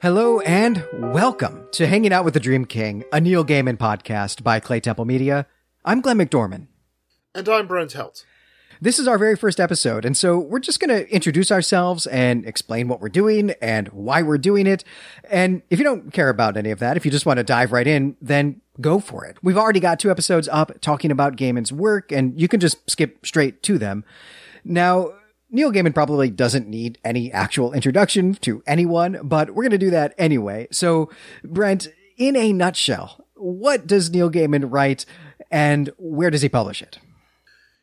Hello and welcome to Hanging Out with the Dream King, a Neil Gaiman podcast by Clay Temple Media. I'm Glenn McDorman. And I'm Brent Helt. This is our very first episode, and so we're just going to introduce ourselves and explain what we're doing and why we're doing it. And if you don't care about any of that, if you just want to dive right in, then go for it. We've already got two episodes up talking about Gaiman's work, and you can just skip straight to them. Now, Neil Gaiman probably doesn't need any actual introduction to anyone, but we're going to do that anyway. So, Brent, in a nutshell, what does Neil Gaiman write and where does he publish it?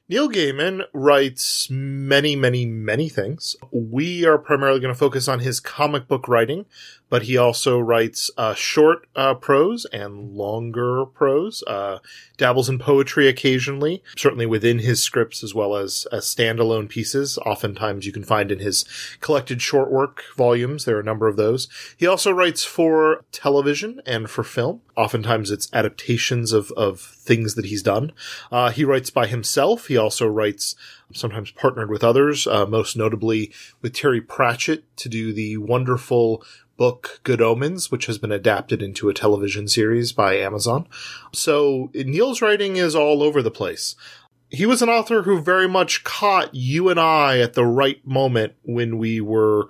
Neil Gaiman writes many, many, many things. We are primarily going to focus on his comic book writing, but he also writes uh, short uh, prose and longer prose, uh, dabbles in poetry occasionally, certainly within his scripts as well as, as standalone pieces. Oftentimes you can find in his collected short work volumes. There are a number of those. He also writes for television and for film. Oftentimes it's adaptations of, of things that he's done. Uh, he writes by himself. He also writes sometimes partnered with others, uh, most notably with Terry Pratchett to do the wonderful book Good Omens, which has been adapted into a television series by Amazon. So Neil's writing is all over the place. He was an author who very much caught you and I at the right moment when we were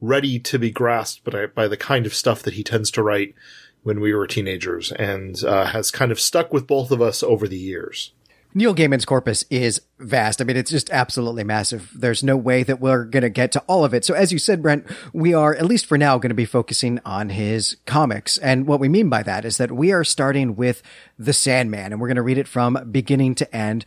ready to be grasped by, by the kind of stuff that he tends to write when we were teenagers and uh, has kind of stuck with both of us over the years. Neil Gaiman's corpus is vast. I mean, it's just absolutely massive. There's no way that we're going to get to all of it. So as you said, Brent, we are, at least for now, going to be focusing on his comics. And what we mean by that is that we are starting with The Sandman and we're going to read it from beginning to end.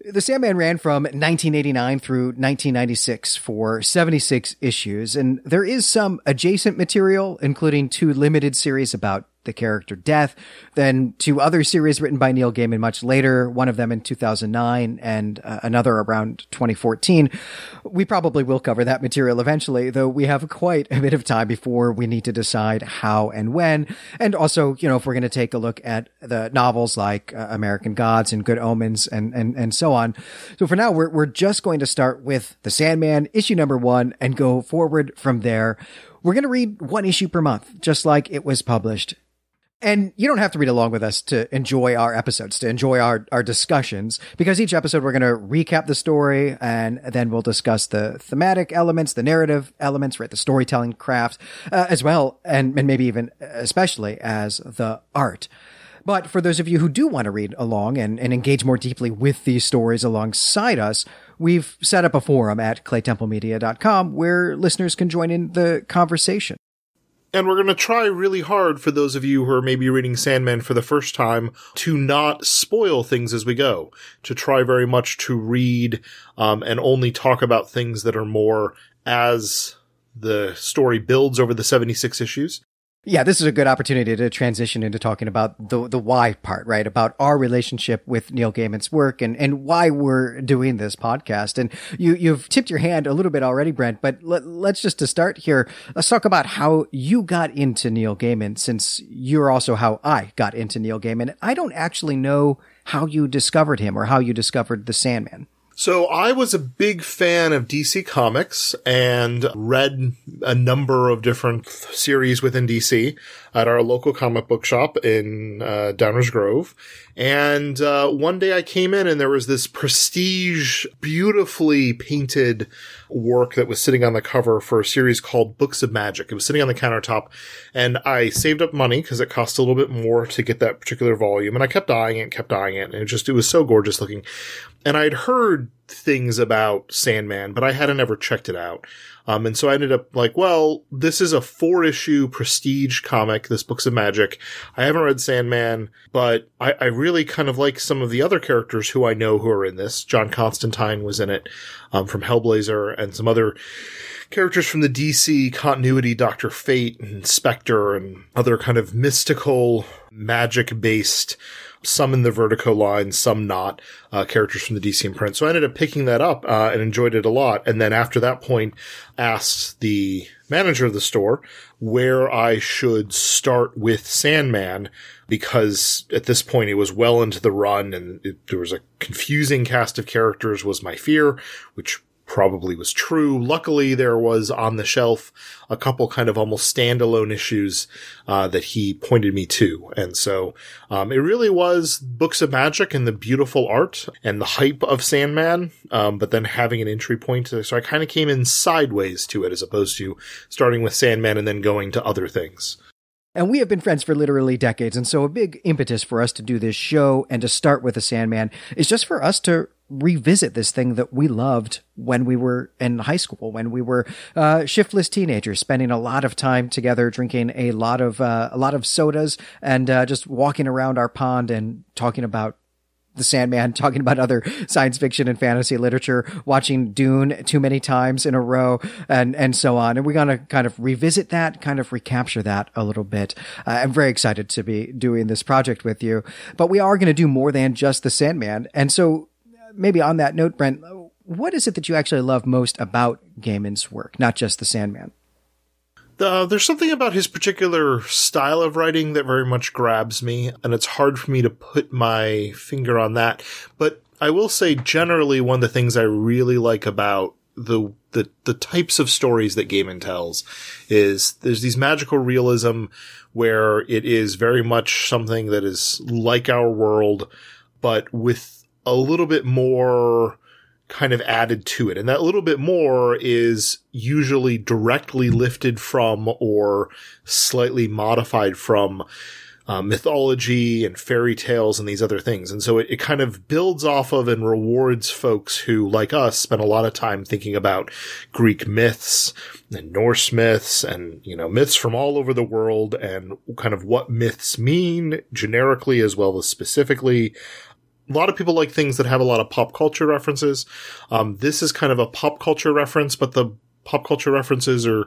The Sandman ran from 1989 through 1996 for 76 issues, and there is some adjacent material, including two limited series about the character Death, then two other series written by Neil Gaiman much later, one of them in 2009 and uh, another around 2014. We probably will cover that material eventually, though we have quite a bit of time before we need to decide how and when. And also, you know, if we're going to take a look at the novels like uh, American Gods and Good Omens and, and, and so on. So for now, we're, we're just going to start with The Sandman, issue number one, and go forward from there. We're going to read one issue per month, just like it was published and you don't have to read along with us to enjoy our episodes, to enjoy our, our discussions, because each episode we're going to recap the story and then we'll discuss the thematic elements, the narrative elements, right? The storytelling craft, uh, as well, and, and maybe even especially as the art. But for those of you who do want to read along and, and engage more deeply with these stories alongside us, we've set up a forum at claytemplemedia.com where listeners can join in the conversation. And we're going to try really hard for those of you who are maybe reading Sandman for the first time to not spoil things as we go, to try very much to read um, and only talk about things that are more as the story builds over the 76 issues. Yeah, this is a good opportunity to transition into talking about the the why part, right? About our relationship with Neil Gaiman's work and and why we're doing this podcast. And you you've tipped your hand a little bit already, Brent. But let, let's just to start here, let's talk about how you got into Neil Gaiman, since you're also how I got into Neil Gaiman. I don't actually know how you discovered him or how you discovered the Sandman. So I was a big fan of DC Comics and read a number of different series within DC at our local comic book shop in uh, Downers Grove. And uh, one day I came in and there was this prestige, beautifully painted work that was sitting on the cover for a series called Books of Magic. It was sitting on the countertop and I saved up money because it cost a little bit more to get that particular volume. And I kept eyeing it, kept eyeing it. And it just, it was so gorgeous looking. And I'd heard things about Sandman, but I hadn't ever checked it out. Um, and so I ended up like, well, this is a four issue prestige comic, this Books of Magic. I haven't read Sandman, but I, I, really kind of like some of the other characters who I know who are in this. John Constantine was in it, um, from Hellblazer and some other characters from the DC continuity, Doctor Fate and Spectre and other kind of mystical magic based some in the Vertigo line, some not, uh, characters from the DC imprint. So I ended up picking that up, uh, and enjoyed it a lot. And then after that point, asked the manager of the store where I should start with Sandman because at this point it was well into the run and it, there was a confusing cast of characters was my fear, which probably was true. Luckily, there was on the shelf a couple kind of almost standalone issues uh, that he pointed me to, and so um, it really was books of magic and the beautiful art and the hype of Sandman, um, but then having an entry point. So I kind of came in sideways to it as opposed to starting with Sandman and then going to other things. And we have been friends for literally decades. And so a big impetus for us to do this show and to start with the Sandman is just for us to revisit this thing that we loved when we were in high school, when we were uh, shiftless teenagers, spending a lot of time together, drinking a lot of uh, a lot of sodas, and uh, just walking around our pond and talking about the Sandman, talking about other science fiction and fantasy literature, watching Dune too many times in a row, and and so on. And we're gonna kind of revisit that, kind of recapture that a little bit. Uh, I'm very excited to be doing this project with you, but we are to do more than just the Sandman. And so, maybe on that note, Brent, what is it that you actually love most about Gaiman's work, not just the Sandman? Uh, there's something about his particular style of writing that very much grabs me, and it's hard for me to put my finger on that. But I will say, generally, one of the things I really like about the the the types of stories that Gaiman tells is there's these magical realism where it is very much something that is like our world, but with a little bit more kind of added to it. And that little bit more is usually directly lifted from or slightly modified from uh, mythology and fairy tales and these other things. And so it, it kind of builds off of and rewards folks who, like us, spend a lot of time thinking about Greek myths and Norse myths and, you know, myths from all over the world and kind of what myths mean generically as well as specifically a lot of people like things that have a lot of pop culture references. Um, this is kind of a pop culture reference, but the pop culture references are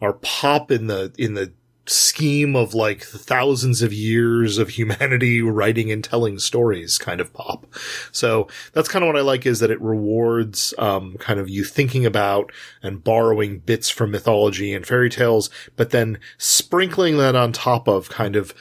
are pop in the in the scheme of like thousands of years of humanity writing and telling stories kind of pop. So that's kind of what I like is that it rewards, um, kind of you thinking about and borrowing bits from mythology and fairy tales, but then sprinkling that on top of kind of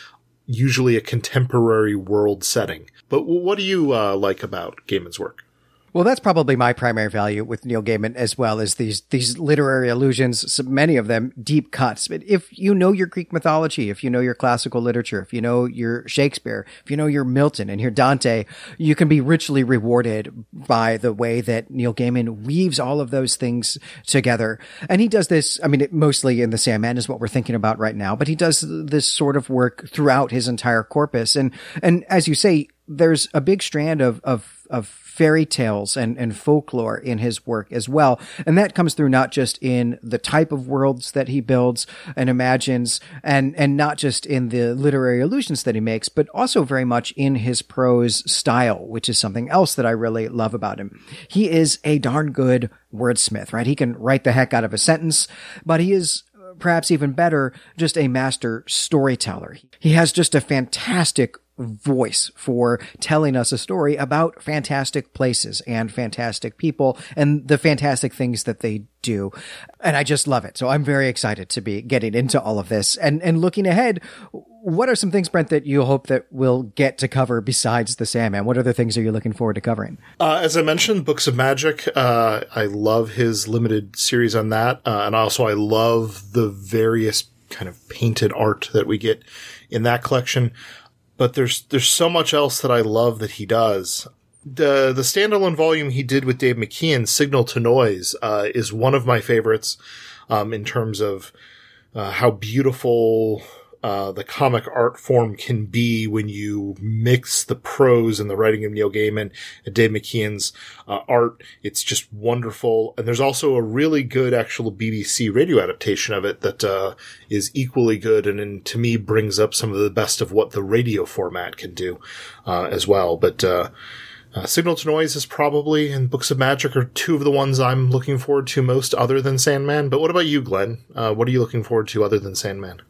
usually a contemporary world setting. But what do you uh, like about Gaiman's work? Well, that's probably my primary value with Neil Gaiman as well as these these literary allusions. Many of them deep cuts. But if you know your Greek mythology, if you know your classical literature, if you know your Shakespeare, if you know your Milton and your Dante, you can be richly rewarded by the way that Neil Gaiman weaves all of those things together. And he does this. I mean, it, mostly in the Sandman is what we're thinking about right now, but he does this sort of work throughout his entire corpus. And and as you say, there's a big strand of of of fairy tales and, and folklore in his work as well. And that comes through not just in the type of worlds that he builds and imagines and, and not just in the literary allusions that he makes, but also very much in his prose style, which is something else that I really love about him. He is a darn good wordsmith, right? He can write the heck out of a sentence, but he is uh, perhaps even better, just a master storyteller. He has just a fantastic voice for telling us a story about fantastic places and fantastic people and the fantastic things that they do. And I just love it. So I'm very excited to be getting into all of this and, and looking ahead. What are some things, Brent, that you hope that we'll get to cover besides the Sandman? What other things are you looking forward to covering? Uh, as I mentioned, Books of Magic. Uh, I love his limited series on that. Uh, and also I love the various kind of painted art that we get in that collection but there's there's so much else that I love that he does. The the standalone volume he did with Dave McKean, Signal to Noise, uh, is one of my favorites um, in terms of uh, how beautiful uh, the comic art form can be when you mix the prose and the writing of Neil Gaiman and Dave McKean's uh, art. It's just wonderful. And there's also a really good actual BBC radio adaptation of it that uh, is equally good and, and, to me brings up some of the best of what the radio format can do uh, as well. But uh, uh, Signal to Noise is probably, and Books of Magic are two of the ones I'm looking forward to most other than Sandman. But what about you, Glenn? what are you looking forward to other than Sandman?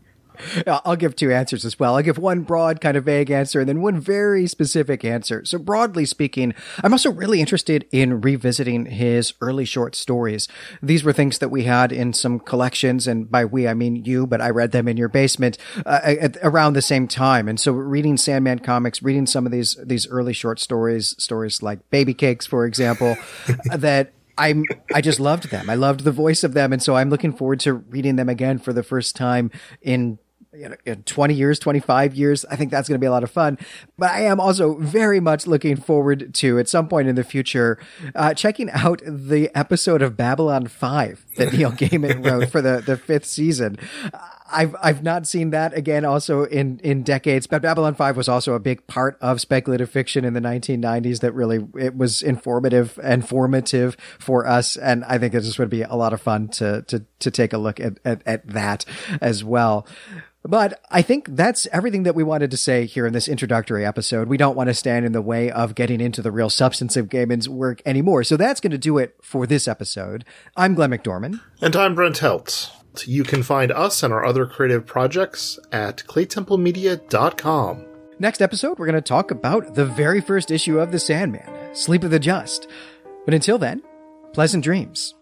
I'll give two answers as well. I'll give one broad, kind of vague answer and then one very specific answer. So, broadly speaking, I'm also really interested in revisiting his early short stories. These were things that we had in some collections, and by we, I mean you, but I read them in your basement uh, at, around the same time. And so, reading Sandman comics, reading some of these, these early short stories, stories like Baby Cakes, for example, that I'm I just loved them. I loved the voice of them, and so I'm looking forward to reading them again for the first time in you know, in 20 years, 25 years. I think that's going to be a lot of fun. But I am also very much looking forward to, at some point in the future, uh, checking out the episode of Babylon 5 that Neil Gaiman wrote for the, the fifth season. I've I've not seen that again also in in decades. But Babylon 5 was also a big part of speculative fiction in the 1990s that really it was informative and formative for us and I think it just would be a lot of fun to to to take a look at at, at that as well. But I think that's everything that we wanted to say here in this introductory episode. We don't want to stand in the way of getting into the real substance of Gaiman's work anymore. So that's going to do it for this episode. I'm Glenn McDorman. And I'm Brent You can find us and our other creative projects at claytemplemedia.com. Next episode, we're going to talk about the very first issue of The Sandman, Sleep of the Just. But until then, pleasant dreams.